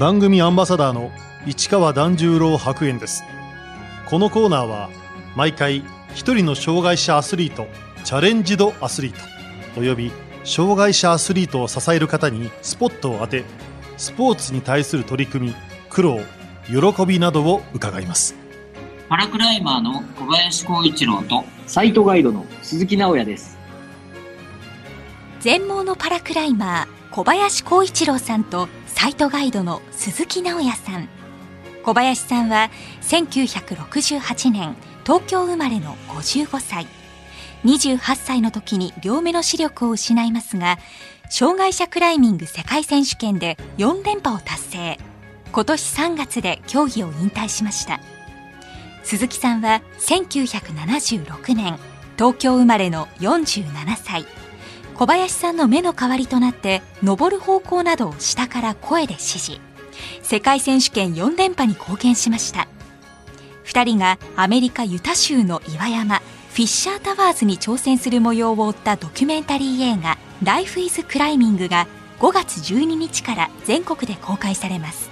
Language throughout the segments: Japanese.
番組アンバサダーの市川團十郎白猿です。このコーナーは毎回一人の障害者アスリートチャレンジドアスリートおよび障害者アスリートを支える方にスポットを当てスポーツに対する取り組み苦労喜びなどを伺います。パラクライマーの小林光一郎とサイトガイドの鈴木直也です。全盲のパラクライマー小林光一郎さんとサイトガイドの鈴木直也さん。小林さんは1968年東京生まれの55歳。28歳の時に両目の視力を失いますが障害者クライミング世界選手権で4連覇を達成。今年3月で競技を引退しました。鈴木さんは1976年東京生まれの47歳。小林さんの目の代わりとなって登る方向などを下から声で指示。世界選手権4連覇に貢献しました。2人がアメリカユタ州の岩山フィッシャータワーズに挑戦する模様を追ったドキュメンタリー映画「Life is Climbing」が5月12日から全国で公開されます。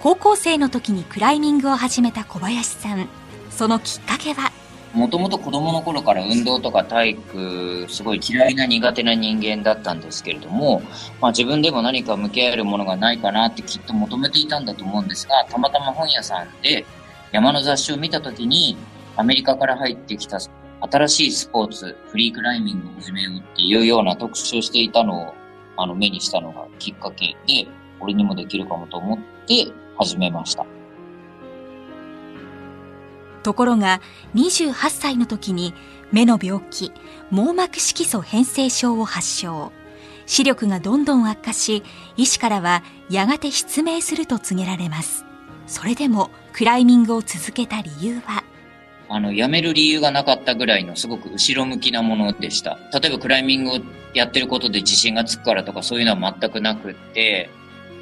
高校生の時にクライミングを始めた小林さん。そのきっかけはもともと子供の頃から運動とか体育、すごい嫌いな苦手な人間だったんですけれども、まあ自分でも何か向き合えるものがないかなってきっと求めていたんだと思うんですが、たまたま本屋さんで山の雑誌を見た時に、アメリカから入ってきた新しいスポーツ、フリークライミングを始めようっていうような特集をしていたのをあの目にしたのがきっかけで、俺にもできるかもと思って始めました。ところが28歳の時に目の病気網膜色素変性症を発症視力がどんどん悪化し医師からはやがて失明すると告げられますそれでもクライミングを続けた理由は？あの、やめる理由がなかったぐらいのすごく後ろ向きなものでした。例えばクライミングをやってることで自信がつくからとかそういうのは全くなくって、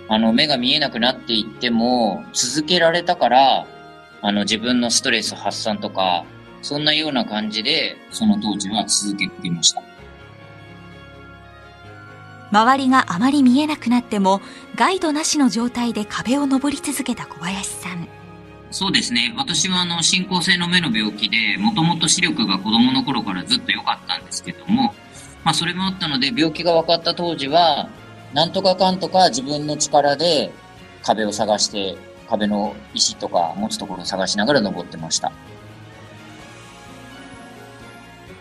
あの、目が見えなくなっていっても続けられたから、あの、自分のストレス発散とか、そんなような感じで、その当時は続けていました。周りがあまり見えなくなっても、ガイドなしの状態で壁を登り続けた小林さん。そうですね。私はあの、進行性の目の病気で、もともと視力が子供の頃からずっと良かったんですけども、まあそれもあったので、病気が分かった当時は、なんとかかんとか自分の力で壁を探して壁の石とか持つところを探しながら登ってました。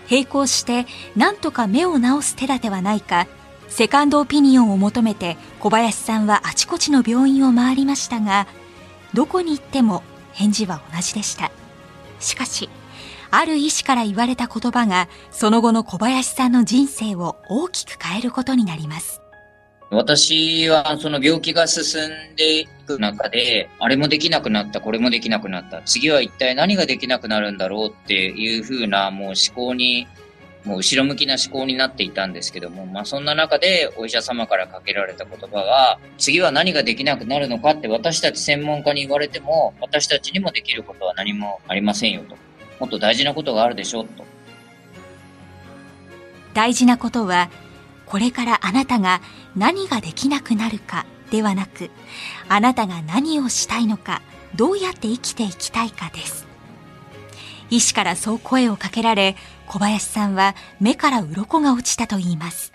並行して何とか目を治す手立てはないかセカンドオピニオンを求めて小林さんはあちこちの病院を回りましたがどこに行っても返事は同じでしたしかしある医師から言われた言葉がその後の小林さんの人生を大きく変えることになります私はその病気が進んでいく中で、あれもできなくなった、これもできなくなった、次は一体何ができなくなるんだろうっていうふうなもう思考に、もう後ろ向きな思考になっていたんですけども、まあそんな中でお医者様からかけられた言葉が、次は何ができなくなるのかって私たち専門家に言われても、私たちにもできることは何もありませんよと。もっと大事なことがあるでしょうと。大事なことは、これからあなたが何ができなくなるかではなくあなたが何をしたいのかどうやって生きていきたいかです。医師からそう声をかけられ小林さんは目から鱗が落ちたといいます。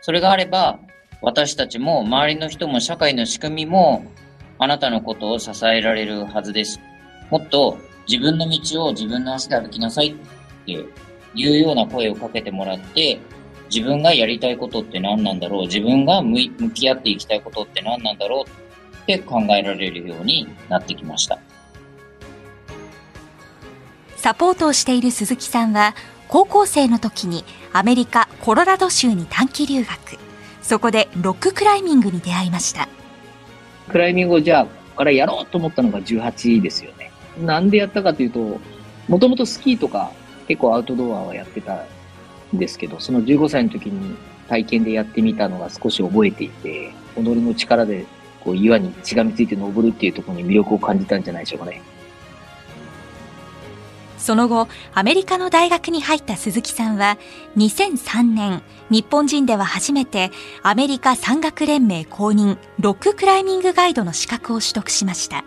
それがあれば私たちも周りの人も社会の仕組みもあなたのことを支えられるはずです。もっと自分の道を自分の足で歩きなさいっていうような声をかけてもらって自分がやりたいことって何なんだろう？自分が向き合っていきたいことって何なんだろうって考えられるようになってきました。サポートをしている鈴木さんは、高校生の時にアメリカ・コロラド州に短期留学。そこでロッククライミングに出会いました。クライミングをじゃあ、ここからやろうと思ったのが18ですよね。なんでやったかというと、もともとスキーとか結構アウトドアはやってたですけど、その15歳の時に体験でやってみたのが少し覚えていて、踊りの力でこう岩にしがみついて登るっていうところに魅力を感じたんじゃないでしょうかね。その後、アメリカの大学に入った鈴木さんは、2003年、日本人では初めてアメリカ山岳連盟公認ロッククライミングガイドの資格を取得しました。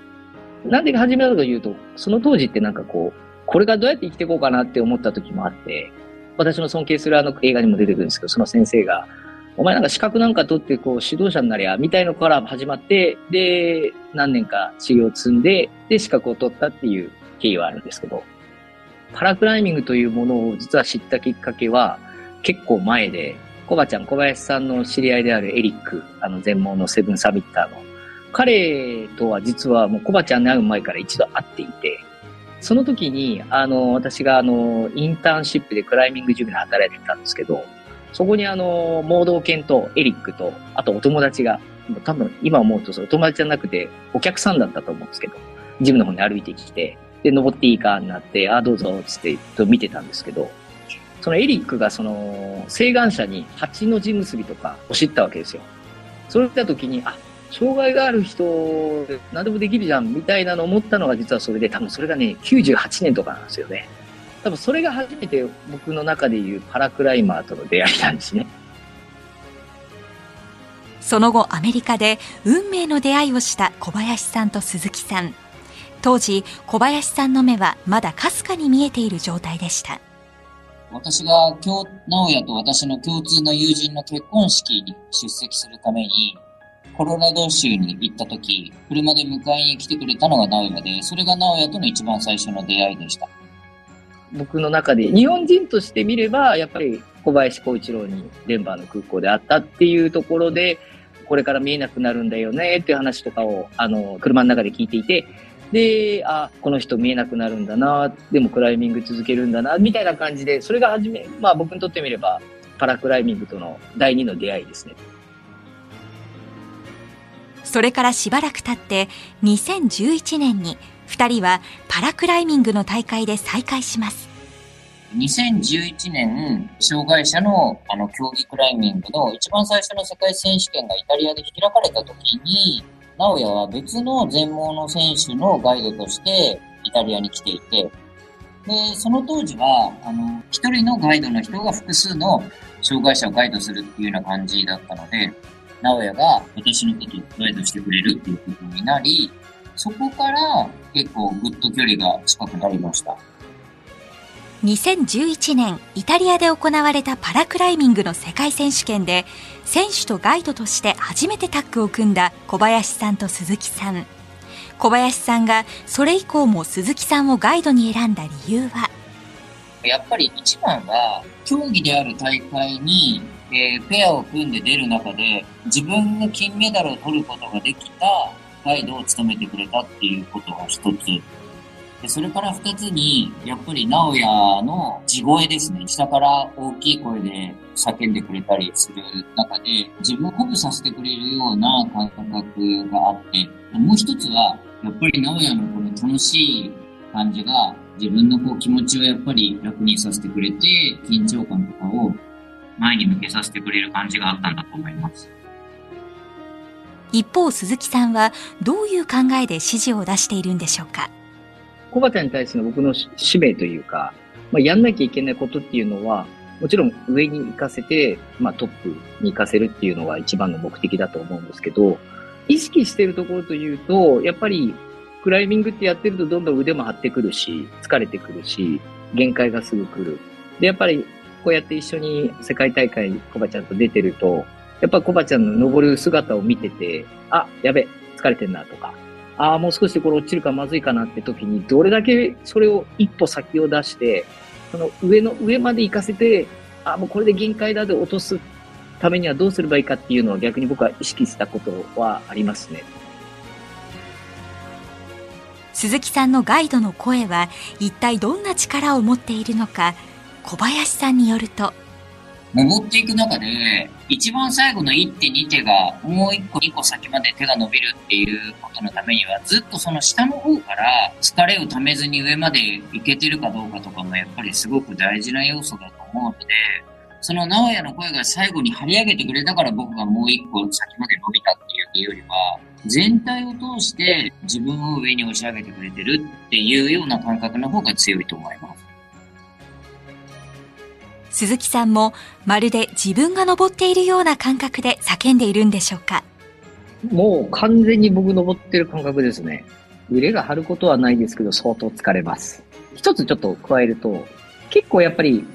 なんで始めたかというと、その当時ってなんかこう、これがどうやって生きていこうかなって思った時もあって、私の尊敬するあの映画にも出てくるんですけど、その先生が、お前なんか資格なんか取ってこう指導者になりゃ、みたいのから始まって、で、何年か修行を積んで、で、資格を取ったっていう経緯はあるんですけど、パラクライミングというものを実は知ったきっかけは結構前で、コバちゃん、小林さんの知り合いであるエリック、あの全盲のセブンサミッターの。彼とは実はもうコバちゃんに会う前から一度会っていて、その時に、あの、私があの、インターンシップでクライミングジムで働いてたんですけど、そこにあの、盲導犬とエリックと、あとお友達が、多分今思うとその友達じゃなくてお客さんだったと思うんですけど、ジムの方に歩いてきて、で、登っていいかになって、あ、どうぞ、つってと見てたんですけど、そのエリックがその、請願者に蜂の地結びとか教えたわけですよ。それを見た時に、あ、障害がある人、何でもできるじゃん、みたいなのを思ったのが実はそれで、多分それがね、98年とかなんですよね。多分それが初めて僕の中でいうパラクライマーとの出会いなんですね。その後アメリカで運命の出会いをした小林さんと鈴木さん。当時、小林さんの目はまだかすかに見えている状態でした。私が直哉と私の共通の友人の結婚式に出席するために、コロラド州に行った時、車で迎えに来てくれたのが直哉で、それが直哉との一番最初の出会いでした。僕の中で、日本人として見れば、やっぱり小林光一郎にデンバーの空港で会ったっていうところで、これから見えなくなるんだよねっていう話とかを、あの、車の中で聞いていて、で、あ、この人見えなくなるんだな、でもクライミング続けるんだな、みたいな感じで、それが初め、まあ僕にとってみれば、パラクライミングとの第二の出会いですね。それからしばらく経って2011年に2人はパラクライミングの大会で再会します。2011年、障害者のあの競技クライミングの一番最初の世界選手権がイタリアで開かれた時に、直哉は別の全盲の選手のガイドとしてイタリアに来ていて、で、その当時は、あの、一人のガイドの人が複数の障害者をガイドするっていうような感じだったので、直哉が私のことをガイドしてくれるっていうことになり、そこから結構ぐっと距離が近くなりました。2011年イタリアで行われたパラクライミングの世界選手権で選手とガイドとして初めてタッグを組んだ小林さんと鈴木さん小林さんがそれ以降も鈴木さんをガイドに選んだ理由は？やっぱり一番は競技である大会にえー、ペアを組んで出る中で、自分が金メダルを取ることができたガイドを務めてくれたっていうことが一つ。でそれから二つに、やっぱり直哉の地声ですね。下から大きい声で叫んでくれたりする中で、自分を鼓舞させてくれるような感覚があって、もう一つは、やっぱり直哉のこの楽しい感じが、自分のこう気持ちをやっぱり楽にさせてくれて、緊張感とかを前に向けさせてくれる感じがあったんだと思います。一方、鈴木さんはどういう考えで指示を出しているんでしょうか？小畑に対する僕の使命というか、まあ、やんなきゃいけないことっていうのは、もちろん上に行かせて、まあ、トップに行かせるっていうのが一番の目的だと思うんですけど、意識してるところというと、やっぱりクライミングってやってるとどんどん腕も張ってくるし、疲れてくるし、限界がすぐ来る。で、やっぱりこうやって一緒に世界大会コバちゃんと出てると、やっぱコバちゃんの登る姿を見てて、あ、やべ、疲れてんなとか、ああ、もう少しでこれ落ちるかまずいかなって時に、どれだけそれを一歩先を出して、その上の上まで行かせて、あもうこれで限界だで落とすためにはどうすればいいかっていうのは逆に僕は意識したことはありますね。鈴木さんのガイドの声は一体どんな力を持っているのか小林さんによると登っていく中で、一番最後の1手2手がもう1個2個先まで手が伸びるっていうことのためには、ずっとその下の方から疲れをためずに上まで行けてるかどうかとかもやっぱりすごく大事な要素だと思うので、その直哉の声が最後に張り上げてくれたから僕がもう1個先まで伸びたっていうよりは、全体を通して自分を上に押し上げてくれてるっていうような感覚の方が強いと思います。鈴木さんもまるで自分が登っているような感覚で叫んでいるんでしょうか？もう完全に僕登ってる感覚ですね。腕が張ることはないですけど、相当疲れます。一つちょっと加えると、結構やっぱり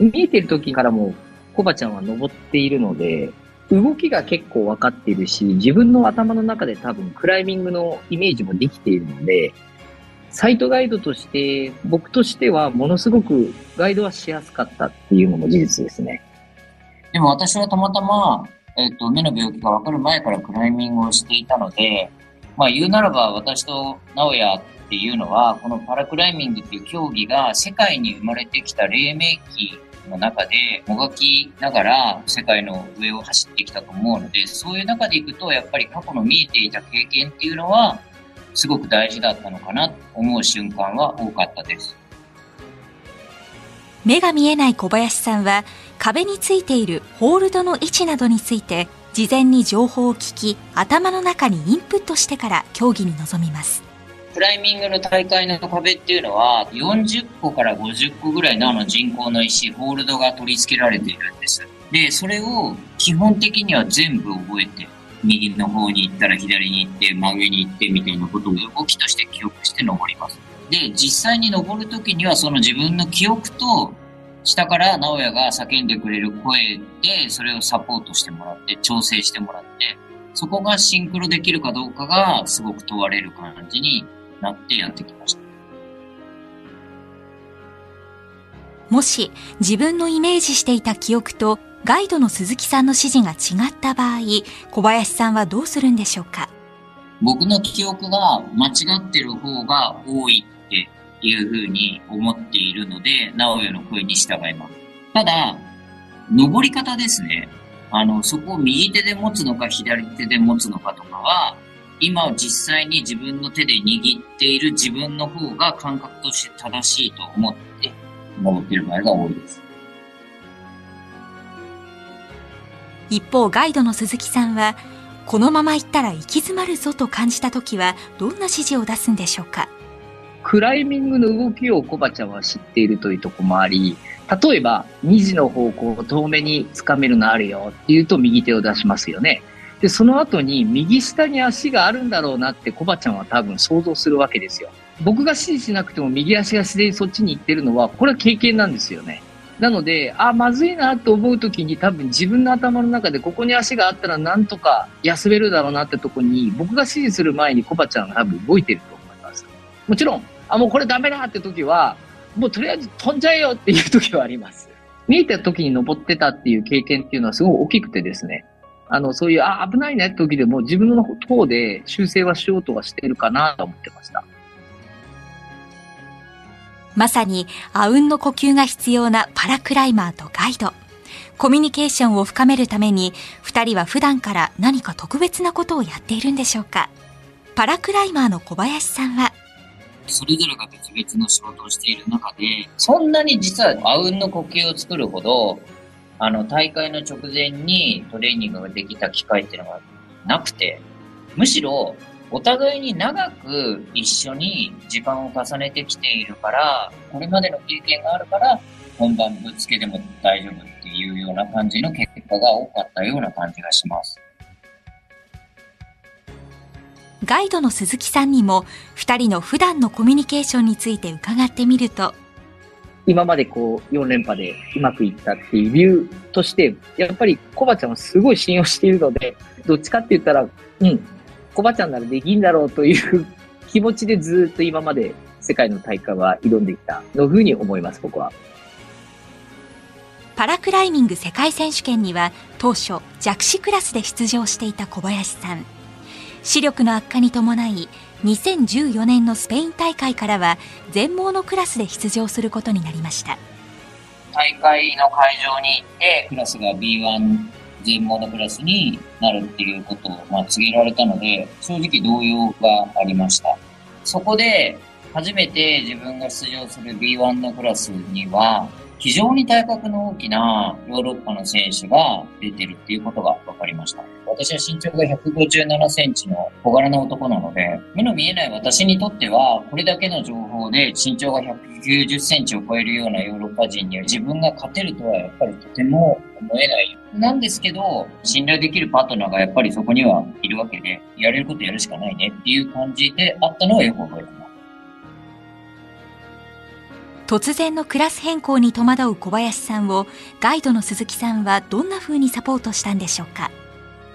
見えてる時からもコバちゃんは登っているので、動きが結構分かっているし、自分の頭の中で多分クライミングのイメージもできているので、サイトガイドとして、僕としてはものすごくガイドはしやすかったっていうのも事実ですね。でも私はたまたま、えっ、と、目の病気が分かる前からクライミングをしていたので、まあ言うならば私と直哉っていうのは、このパラクライミングっていう競技が世界に生まれてきた黎明期の中でもがきながら世界の上を走ってきたと思うので、そういう中でいくと、やっぱり過去の見えていた経験っていうのは、すごく大事だったのかなと思う瞬間は多かったです。目が見えない小林さんは壁についているホールドの位置などについて事前に情報を聞き頭の中にインプットしてから競技に臨みますクライミングの大会の壁っていうのは、40個から50個ぐらいのあの人工の石、ホールドが取り付けられているんです。で、それを基本的には全部覚えて、右の方に行ったら左に行って、真上に行ってみたいなことを動きとして記憶して登ります。で、実際に登るときにはその自分の記憶と、下から直哉が叫んでくれる声で、それをサポートしてもらって、調整してもらって、そこがシンクロできるかどうかがすごく問われる感じになってやってきました。もし自分のイメージしていた記憶とガイドの鈴木さんの指示が違った場合小林さんはどうするんでしょうか？僕の記憶が間違ってる方が多いっていうふうに思っているので、直哉の声に従います。ただ、登り方ですね。あの、そこを右手で持つのか左手で持つのかとかは、今実際に自分の手で握っている自分の方が感覚として正しいと思って登っている場合が多いです。一方ガイドの鈴木さんはこのまま行ったら行き詰まるぞと感じた時はどんな指示を出すんでしょうか？クライミングの動きをコバちゃんは知っているというとこもあり、例えば、2時の方向を遠目に掴めるのあるよって言うと右手を出しますよね。で、その後に右下に足があるんだろうなってコバちゃんは多分想像するわけですよ。僕が指示しなくても右足が自然にそっちに行ってるのは、これは経験なんですよね。なので、あ、まずいなと思う時に多分自分の頭の中でここに足があったらなんとか休めるだろうなってとこに、僕が指示する前にコバちゃんが多分動いてると思います。もちろん、あ、もうこれダメだって時は、もうとりあえず飛んじゃえよっていう時はあります。見えた時に登ってたっていう経験っていうのはすごい大きくてですね。あの、そういう、あ、危ないねって時でも自分の方で修正はしようとはしてるかなと思ってました。まさにあうんの呼吸が必要なパラクライマーとガイド。コミュニケーションを深めるために2人は普段から何か特別なことをやっているんでしょうか？パラクライマーの小林さんは。それぞれが別々の仕事をしている中で、そんなに実はあうんの呼吸を作るほど、あの、大会の直前にトレーニングができた機会っていうのがなくて、むしろ、お互いに長く一緒に時間を重ねてきているから、これまでの経験があるから、本番ぶっつけでも大丈夫っていうような感じの結果が多かったような感じがします。ガイドの鈴木さんにも2人の普段のコミュニケーションについて伺ってみると今までこう、4連覇でうまくいったっていう理由として、やっぱりコバちゃんはすごい信用しているので、どっちかって言ったら、うん、コバちゃんならできんだろうという気持ちでずっと今まで世界の大会は挑んできたのふうに思います、僕は。パラクライミング世界選手権には当初弱視クラスで出場していた小林さん視力の悪化に伴い2014年のスペイン大会からは全盲のクラスで出場することになりました大会の会場に行って、クラスが B1 全盲のクラスになるっていうことを、まあ、告げられたので、正直動揺がありました。そこで、初めて自分が出場する B1 のクラスには、非常に体格の大きなヨーロッパの選手が出てるっていうことが分かりました。私は身長が157センチの小柄な男なので、目の見えない私にとっては、これだけの情報で身長が190センチを超えるようなヨーロッパ人には自分が勝てるとはやっぱりとても思えない。なんですけど、信頼できるパートナーがやっぱりそこにはいるわけで、やれることやるしかないねっていう感じであったのはよく覚えてます。突然のクラス変更に戸惑う小林さんをガイドの鈴木さんはどんな風にサポートしたんでしょうか？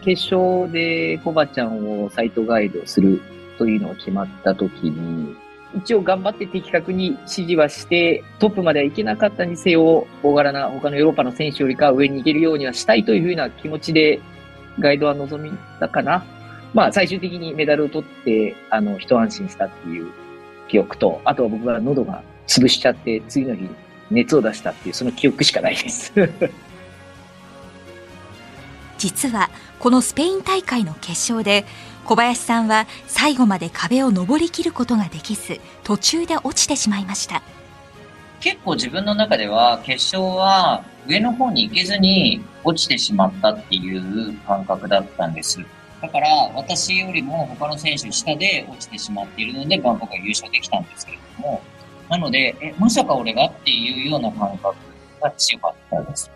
決勝でコバちゃんをサイトガイドするというのを決まった時に一応頑張って的確に指示はしてトップまではいけなかったにせよ大柄な他のヨーロッパの選手よりか上に行けるようにはしたいというふうな気持ちでガイドは望みだかな。まあ最終的にメダルを取ってあの一安心したっていう記憶と、あとは僕は喉が潰しちゃって、次の日熱を出したっていう、その記憶しかないです 実は、このスペイン大会の決勝で、小林さんは最後まで壁を登りきることができず、途中で落ちてしまいました。結構自分の中では決勝は上の方に行けずに落ちてしまったっていう感覚だったんです。だから私よりも他の選手下で落ちてしまっているので、バンコクは優勝できたんですけれども、なので、え、まさか俺がっていうような感覚が強かったです。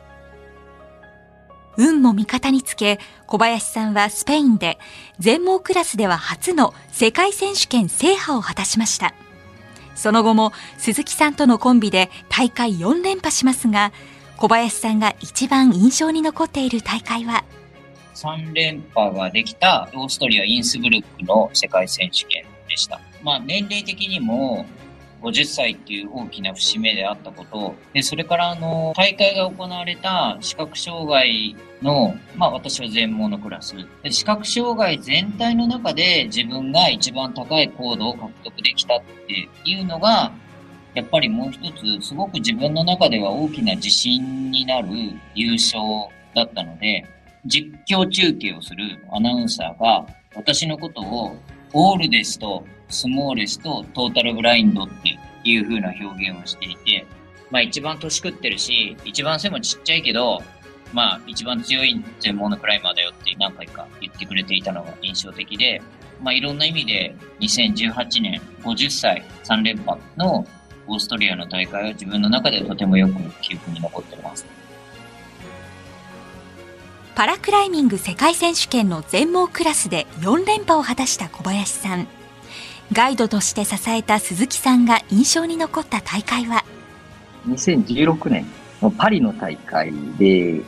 運も味方につけ、小林さんはスペインで全盲クラスでは初の世界選手権制覇を果たしました。その後も鈴木さんとのコンビで大会4連覇しますが、小林さんが一番印象に残っている大会は？3連覇ができたオーストリア・インスブルックの世界選手権でした。まあ年齢的にも50歳っていう大きな節目であったこと、で、それからあの、大会が行われた視覚障害の、まあ私は全盲のクラス。で視覚障害全体の中で自分が一番高い高度を獲得できたっていうのが、やっぱりもう一つ、すごく自分の中では大きな自信になる優勝だったので、実況中継をするアナウンサーが、私のことを、オールですとスモーレスとトータルブラインドっていう風な表現をしていて、まあ一番年食ってるし、一番背もちっちゃいけど、まあ一番強い全盲のクライマーだよって何回か言ってくれていたのが印象的で、まあいろんな意味で2018年50歳3連覇のオーストリアの大会は自分の中でとてもよく記憶に残ってます。パラクライミング世界選手権の全盲クラスで4連覇を果たした小林さん。ガイドとして支えた鈴木さんが印象に残った大会は？2016年のパリの大会で、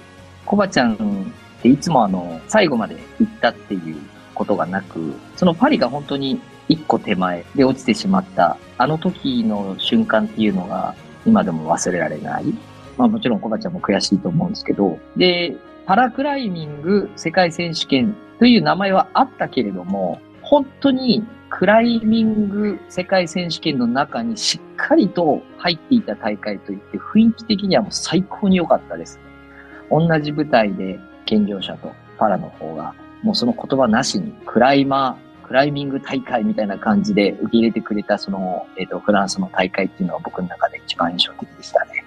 コバちゃんっていつもあの、最後まで行ったっていうことがなく、そのパリが本当に一個手前で落ちてしまった、あの時の瞬間っていうのが今でも忘れられない。まあもちろんコバちゃんも悔しいと思うんですけど、で、パラクライミング世界選手権という名前はあったけれども、本当にクライミング世界選手権の中にしっかりと入っていた大会といって雰囲気的にはもう最高に良かったです。同じ舞台で健常者とパラの方がもうその言葉なしにクライマー、クライミング大会みたいな感じで受け入れてくれたその、えっ、ー、と、フランスの大会っていうのは僕の中で一番印象的でしたね。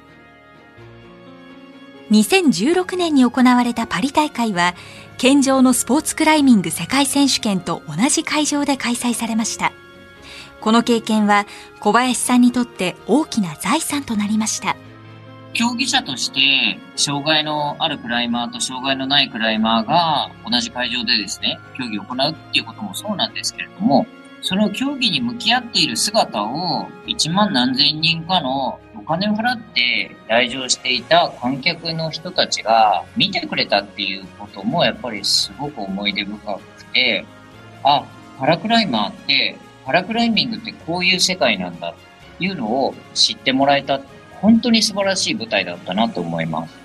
2016年に行われたパリ大会は県上のスポーツクライミング世界選手権と同じ会場で開催されました。この経験は小林さんにとって大きな財産となりました。競技者として障害のあるクライマーと障害のないクライマーが同じ会場でですね競技を行うっていうこともそうなんですけれどもその競技に向き合っている姿を1万何千人かのお金を払って来場していた観客の人たちが見てくれたっていうこともやっぱりすごく思い出深くて、あ、パラクライマーって、パラクライミングってこういう世界なんだっていうのを知ってもらえた、本当に素晴らしい舞台だったなと思います。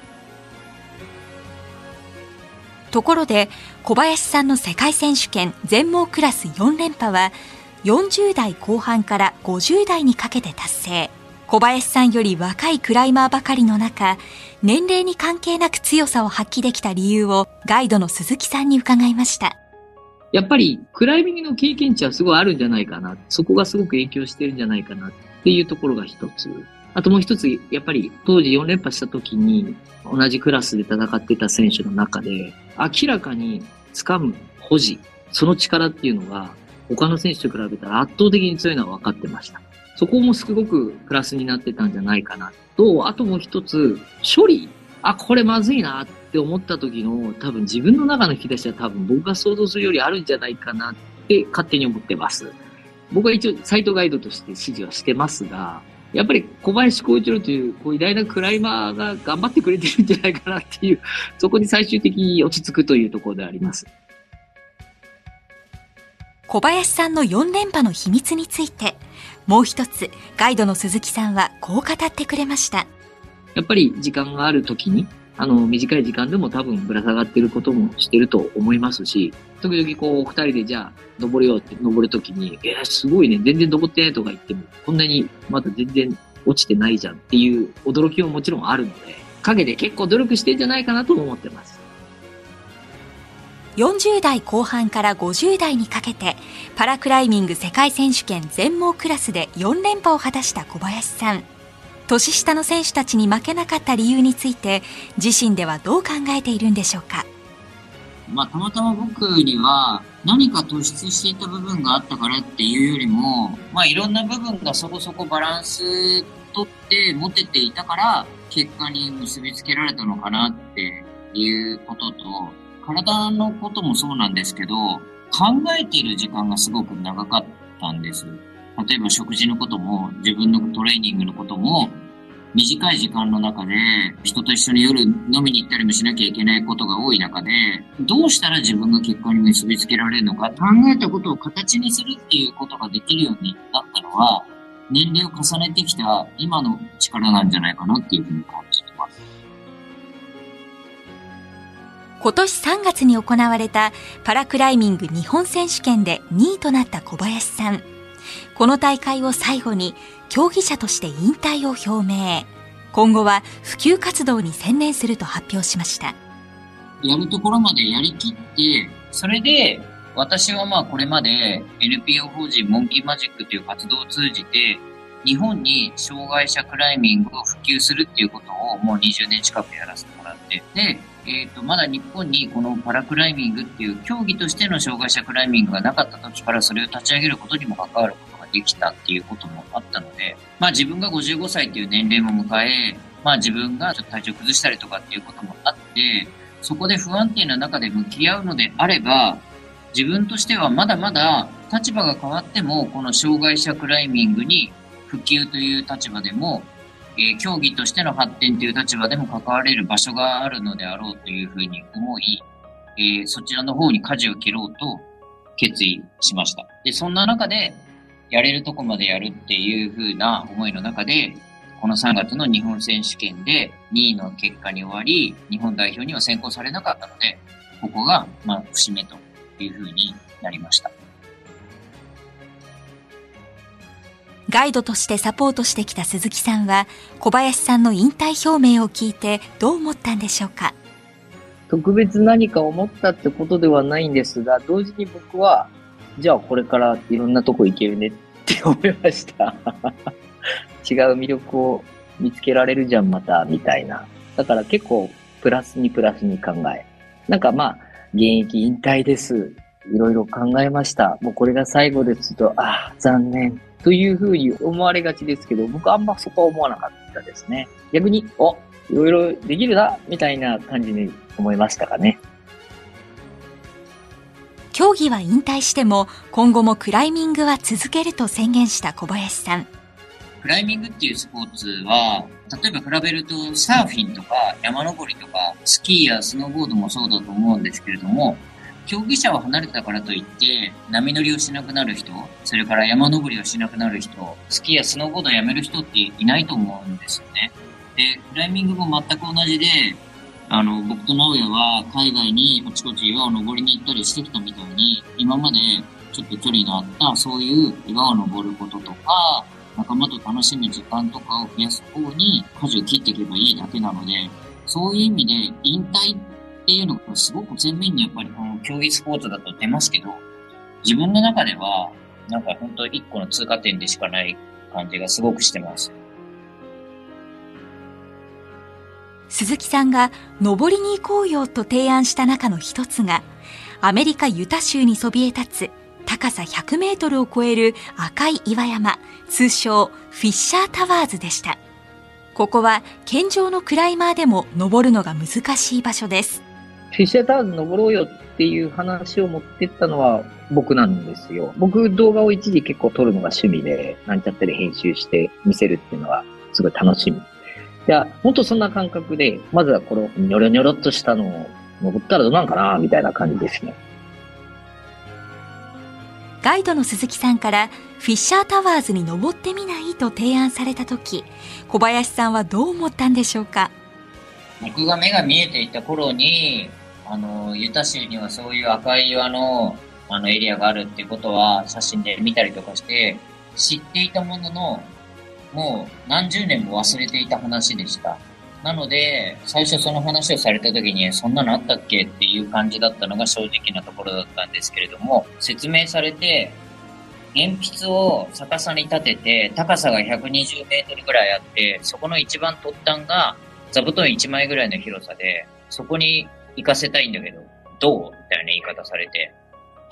ところで小林さんの世界選手権全盲クラス4連覇は40代後半から50代にかけて達成。小林さんより若いクライマーばかりの中年齢に関係なく強さを発揮できた理由をガイドの鈴木さんに伺いました。やっぱりクライミングの経験値はすごいあるんじゃないかな。そこがすごく影響してるんじゃないかなっていうところが一つ。あともう一つ、やっぱり当時4連覇した時に同じクラスで戦ってた選手の中で、明らかに掴む保持、その力っていうのが他の選手と比べたら圧倒的に強いのは分かってました。そこもすごくプラスになってたんじゃないかなと、あともう一つ、処理。あ、これまずいなって思った時の多分自分の中の引き出しは多分僕が想像するよりあるんじゃないかなって勝手に思ってます。僕は一応サイトガイドとして指示はしてますが、やっぱり小林光一郎というこう偉大なクライマーが頑張ってくれてるんじゃないかなっていう、そこに最終的に落ち着くというところであります。小林さんの4連覇の秘密について、もう一つ、ガイドの鈴木さんはこう語ってくれました。やっぱり時間がある時に、あの、短い時間でも多分ぶら下がってることもしてると思いますし、時々こう、二人でじゃあ、登れようって登るときに、えー、すごいね、全然登ってないとか言っても、こんなにまだ全然落ちてないじゃんっていう驚きももちろんあるので、陰で結構努力してんじゃないかなと思ってます。40代後半から50代にかけてパラクライミング世界選手権全盲クラスで4連覇を果たした小林さん年下の選手たちに負けなかった理由について自身ではどう考えているんでしょうか？まあ、たまたま僕には何か突出していた部分があったからっていうよりも、まあ、いろんな部分がそこそこバランスとって持てていたから結果に結びつけられたのかなっていうことと体のこともそうなんですけど、考えている時間がすごく長かったんです。例えば食事のことも、自分のトレーニングのことも、短い時間の中で人と一緒に夜飲みに行ったりもしなきゃいけないことが多い中で、どうしたら自分が結果に結びつけられるのか、考えたことを形にするっていうことができるようになったのは、年齢を重ねてきた今の力なんじゃないかなっていうふうに感じてます。今年3月に行われたパラクライミング日本選手権で2位となった小林さん。この大会を最後に競技者として引退を表明。今後は普及活動に専念すると発表しました。やるところまでやりきって、それで私はまあこれまで NPO 法人モンキーマジックという活動を通じて日本に障害者クライミングを普及するっていうことをもう20年近くやらせてもらって、で、え、ー、と、まだ日本にこのパラクライミングっていう競技としての障害者クライミングがなかった時からそれを立ち上げることにも関わることができたっていうこともあったので、まあ自分が55歳っていう年齢も迎え、まあ自分がちょっと体調崩したりとかっていうこともあって、そこで不安定な中で向き合うのであれば、自分としてはまだまだ立場が変わっても、この障害者クライミングに普及という立場でもえー、競技としての発展という立場でも関われる場所があるのであろうというふうに思い、えー、そちらの方に舵を切ろうと決意しました。で、そんな中で、やれるとこまでやるっていうふうな思いの中で、この3月の日本選手権で2位の結果に終わり、日本代表には選考されなかったので、ここが、まあ、節目というふうになりました。ガイドとしてサポートしてきた鈴木さんは小林さんの引退表明を聞いてどう思ったんでしょうか？特別何か思ったってことではないんですが、同時に僕は、じゃあこれからいろんなとこ行けるねって思いました。違う魅力を見つけられるじゃん、また、みたいな。だから結構、プラスにプラスに考え。なんかまあ、現役引退です。いろいろ考えました。もうこれが最後ですと、ああ、残念。というふうに思われがちですけど、僕あんまそこは思わなかったですね。逆に、お、いろいろできるな、みたいな感じに思いましたかね。競技は引退しても、今後もクライミングは続けると宣言した小林さん。クライミングっていうスポーツは、例えば比べるとサーフィンとか山登りとかスキーやスノーボードもそうだと思うんですけれども、競技者を離れたからといって、波乗りをしなくなる人、それから山登りをしなくなる人、スキーやスノーボードをやめる人っていないと思うんですよね。で、クライミングも全く同じで、あの、僕と直哉は海外にあちこち岩を登りに行ったりしてきたみたいに、今までちょっと距離のあったそういう岩を登ることとか、仲間と楽しむ時間とかを増やす方に舵を切っていけばいいだけなので、そういう意味で引退っていうのがすごく前面にやっぱりこの競技スポーツだと出ますけど、自分の中では、なんか本当一個の通過点でしかない感じがすごくしてます。鈴木さんが登りに行こうよと提案した中の一つが、アメリカユタ州にそびえ立つ高さ100メートルを超える赤い岩山、通称フィッシャータワーズでした。ここは健常のクライマーでも登るのが難しい場所です。フィッシャータワーズ登ろうよっていう話を持ってったのは僕なんですよ。僕動画を一時結構撮るのが趣味で、なんちゃってで編集して見せるっていうのはすごい楽しみ。いや、ほんとそんな感覚で、まずはこのニョロニョロっとしたのを登ったらどうなんかなみたいな感じですね。ガイドの鈴木さんからフィッシャータワーズに登ってみないと提案された時小林さんはどう思ったんでしょうか？僕が目が見えていた頃にあのユタ州にはそういう赤い岩のあのエリアがあるっていうことは写真で見たりとかして知っていたもののもう何十年も忘れていた話でした。なので、最初その話をされた時に、そんなのあったっけっていう感じだったのが正直なところだったんですけれども、説明されて、鉛筆を逆さに立てて、高さが120メートルぐらいあって、そこの一番突端が座布団1枚ぐらいの広さで、そこに行かせたいんだけど、どう？みたいな言い方されて、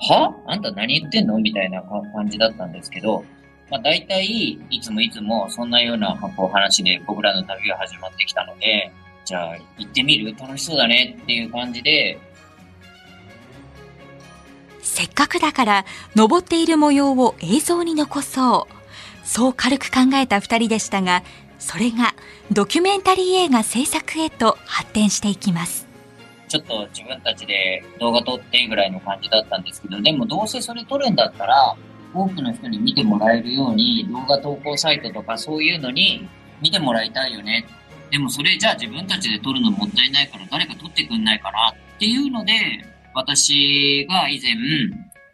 は？あんた何言ってんの？みたいな感じだったんですけど、まあ、大体、いつもいつもそんなようなこう話で僕らの旅が始まってきたので、じゃあ行ってみる？楽しそうだねっていう感じで、せっかくだから登っている模様を映像に残そう。そう軽く考えた二人でしたが、それがドキュメンタリー映画制作へと発展していきます。ちょっと自分たちで動画撮ってぐらいの感じだったんですけど、でもどうせそれ撮るんだったら、多くの人に見てもらえるように動画投稿サイトとかそういうのに見てもらいたいよね。でもそれじゃあ自分たちで撮るのもったいないから誰か撮ってくんないかなっていうので、私が以前、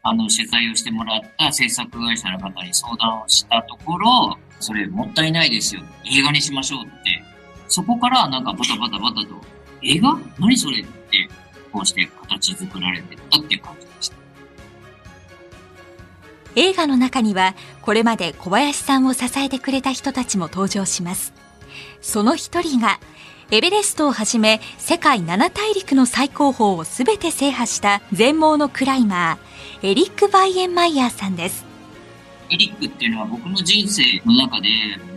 あの、取材をしてもらった制作会社の方に相談をしたところ、それもったいないですよ。映画にしましょうって。そこからなんかバタバタバタと、映画？何それ？って、こうして形作られてったっていう感じ。映画の中にはこれまで小林さんを支えてくれた人たちも登場します。その一人がエベレストをはじめ世界7大陸の最高峰を全て制覇した全盲のクライマーエリック・バイエンマイヤーさんです。エリックっていうのは僕の人生の中で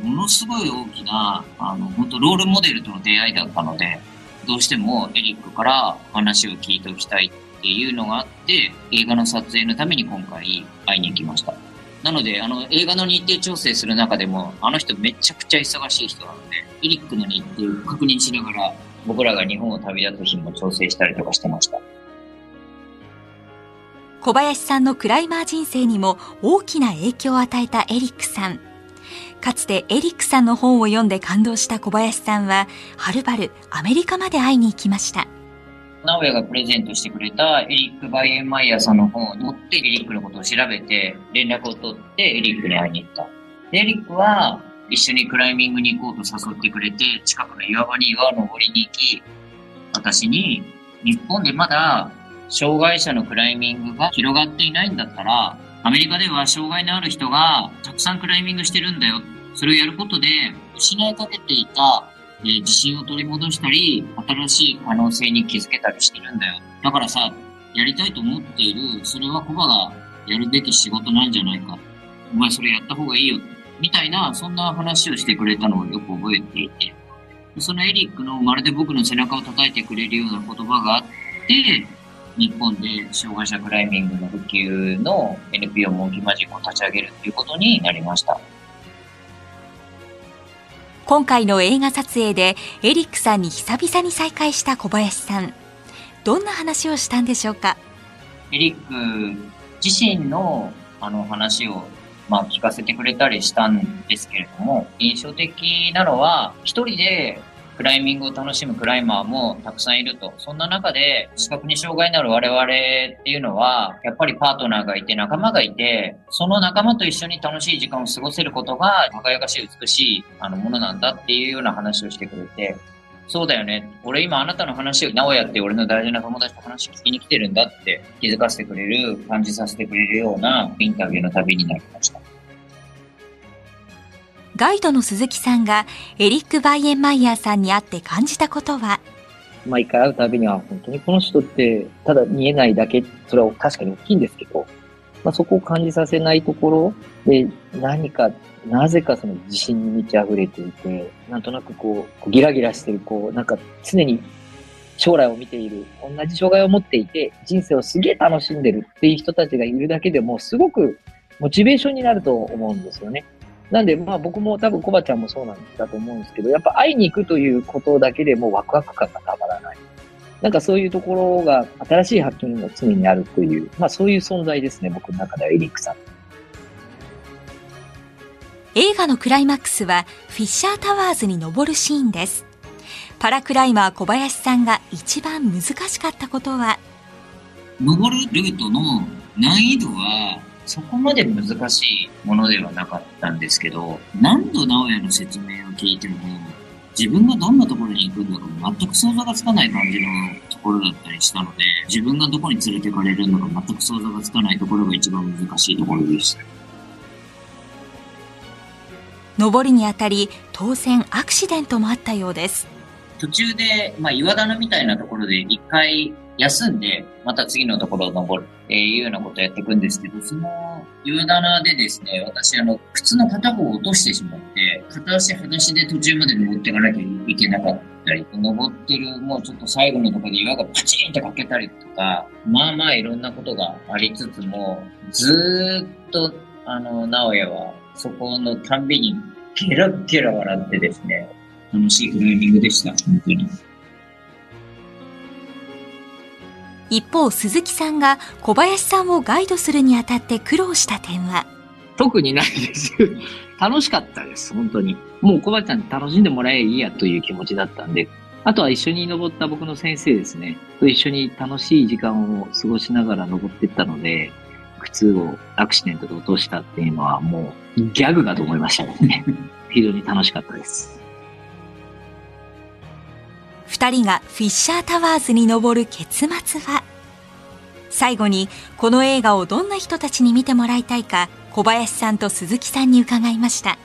ものすごい大きなあの本当ロールモデルとの出会いだったのでどうしてもエリックから話を聞いておきたいっていうのがあって、映画の撮影のために今回会いに行きました。なので、あの、映画の日程調整する中でも、あの人めちゃくちゃ忙しい人なので、エリックの日程を確認しながら、僕らが日本を旅立つ日も調整したりとかしてました。小林さんのクライマー人生にも大きな影響を与えたエリックさん。かつてエリックさんの本を読んで感動した小林さんは、はるばるアメリカまで会いに行きました。直哉がプレゼントしてくれたエリック・バイエンマイヤーさんの本を持ってエリックのことを調べて連絡を取ってエリックに会いに行った。で、エリックは一緒にクライミングに行こうと誘ってくれて近くの岩場に岩を登りに行き私に日本でまだ障害者のクライミングが広がっていないんだったらアメリカでは障害のある人がたくさんクライミングしてるんだよ。それをやることで失いかけていたえー、自信を取り戻したり、新しい可能性に気づけたりしてるんだよ。だからさ、やりたいと思っている、それはコバがやるべき仕事なんじゃないか。お前それやった方がいいよ。みたいな、そんな話をしてくれたのをよく覚えていて。そのエリックのまるで僕の背中を叩いてくれるような言葉があって、日本で障害者クライミングの普及の NPO モンキマジックを立ち上げるということになりました。今回の映画撮影でエリックさんに久々に再会した小林さん。どんな話をしたんでしょうか？エリック自身のあの話をまあ聞かせてくれたりしたんですけれども、印象的なのは、一人でクライミングを楽しむクライマーもたくさんいると。そんな中で、視覚に障害のある我々っていうのは、やっぱりパートナーがいて仲間がいて、その仲間と一緒に楽しい時間を過ごせることが輝かしい美しいあのものなんだっていうような話をしてくれて、そうだよね。俺今あなたの話を、直哉って俺の大事な友達と話聞きに来てるんだって気づかせてくれる、感じさせてくれるようなインタビューの旅になりました。ガイドの鈴木さんがエリック・バイエンマイヤーさんに会って感じたことは？毎回会うたびには、本当にこの人って、ただ見えないだけ、それは確かに大きいんですけど、まあ、そこを感じさせないところで、何か、なぜかその自信に満ち溢れていて、なんとなくこう、ギラギラしてる、こう、なんか常に将来を見ている、同じ障害を持っていて、人生をすげえ楽しんでるっていう人たちがいるだけでも、すごくモチベーションになると思うんですよね。なんで、まあ僕も多分コバちゃんもそうなんだと思うんですけど、やっぱ会いに行くということだけでもワクワク感がたまらない。なんかそういうところが新しい発見が常にあるという、まあそういう存在ですね、僕の中ではエリックさん。映画のクライマックスはフィッシャータワーズに登るシーンです。パラクライマー小林さんが一番難しかったことは？登るルートの難易度はそこまで難しいものではなかったんですけど、何度直哉の説明を聞いても、自分がどんなところに行くんだか全く想像がつかない感じのところだったりしたので、自分がどこに連れてかれるのか全く想像がつかないところが一番難しいところでした。上りにあたり、当然アクシデントもあったようです。途中で、まあ、岩棚みたいなところで一回休んで、また次のところを登るっていうようなことをやっていくんですけど、その岩棚でですね、私、あの、靴の片方を落としてしまって、片足裸足で途中まで登っていかなきゃいけなかったり、登ってるもうちょっと最後のところで岩がパチンってかけたりとか、まあまあいろんなことがありつつも、ずっと、あの、直哉はそこのたんびにゲラゲラ笑ってですね、楽しいクライミングでした、本当に。一方、鈴木さんが小林さんをガイドするにあたって苦労した点は？特にないです。楽しかったです、本当に。もう小林ちゃんに楽しんでもらえいいやという気持ちだったんで、あとは一緒に登った僕の先生ですね、と一緒に楽しい時間を過ごしながら登っていったので、靴をアクシデントで落としたっていうのはもうギャグかと思いましたね。非常に楽しかったです。二人がフィッシャータワーズに登る結末は？最後にこの映画をどんな人たちに見てもらいたいか小林さんと鈴木さんに伺いました。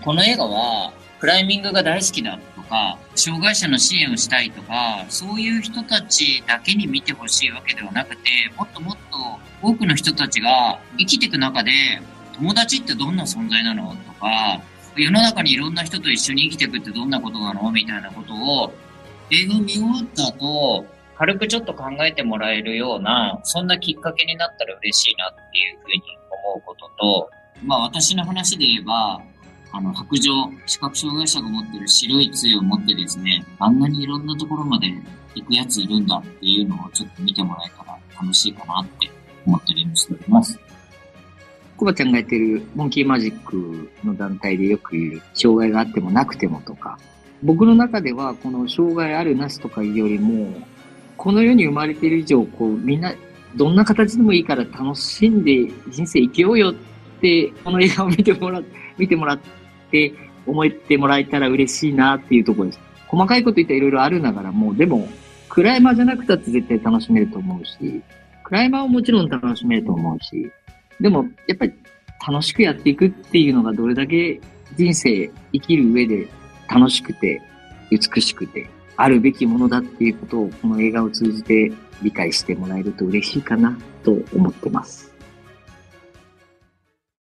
この映画はクライミングが大好きだとか障害者の支援をしたいとかそういう人たちだけに見てほしいわけではなくてもっともっと多くの人たちが生きていく中で友達ってどんな存在なのとか世の中にいろんな人と一緒に生きていくってどんなことなのみたいなことを映画見終わった後、軽くちょっと考えてもらえるような、そんなきっかけになったら嬉しいなっていうふうに思うことと、まあ私の話で言えば、あの、白状、視覚障害者が持ってる白い杖を持ってですね、あんなにいろんなところまで行くやついるんだっていうのをちょっと見てもらえたら楽しいかなって思ったりもしております。コバちゃんがやってるモンキーマジックの団体でよく言う、障害があってもなくてもとか、僕の中では、この障害あるなしとかいうよりも、この世に生まれている以上、こう、みんな、どんな形でもいいから楽しんで人生生きようよって、この映画を見てもら、見てもらって、思ってもらえたら嬉しいなっていうところです。細かいこと言ったらいろいろあるながらも、でも、クライマーじゃなくたって絶対楽しめると思うし、クライマーをもちろん楽しめると思うし、でも、やっぱり楽しくやっていくっていうのがどれだけ人生生きる上で楽しくて、美しくて、あるべきものだっていうことをこの映画を通じて理解してもらえると嬉しいかなと思ってます。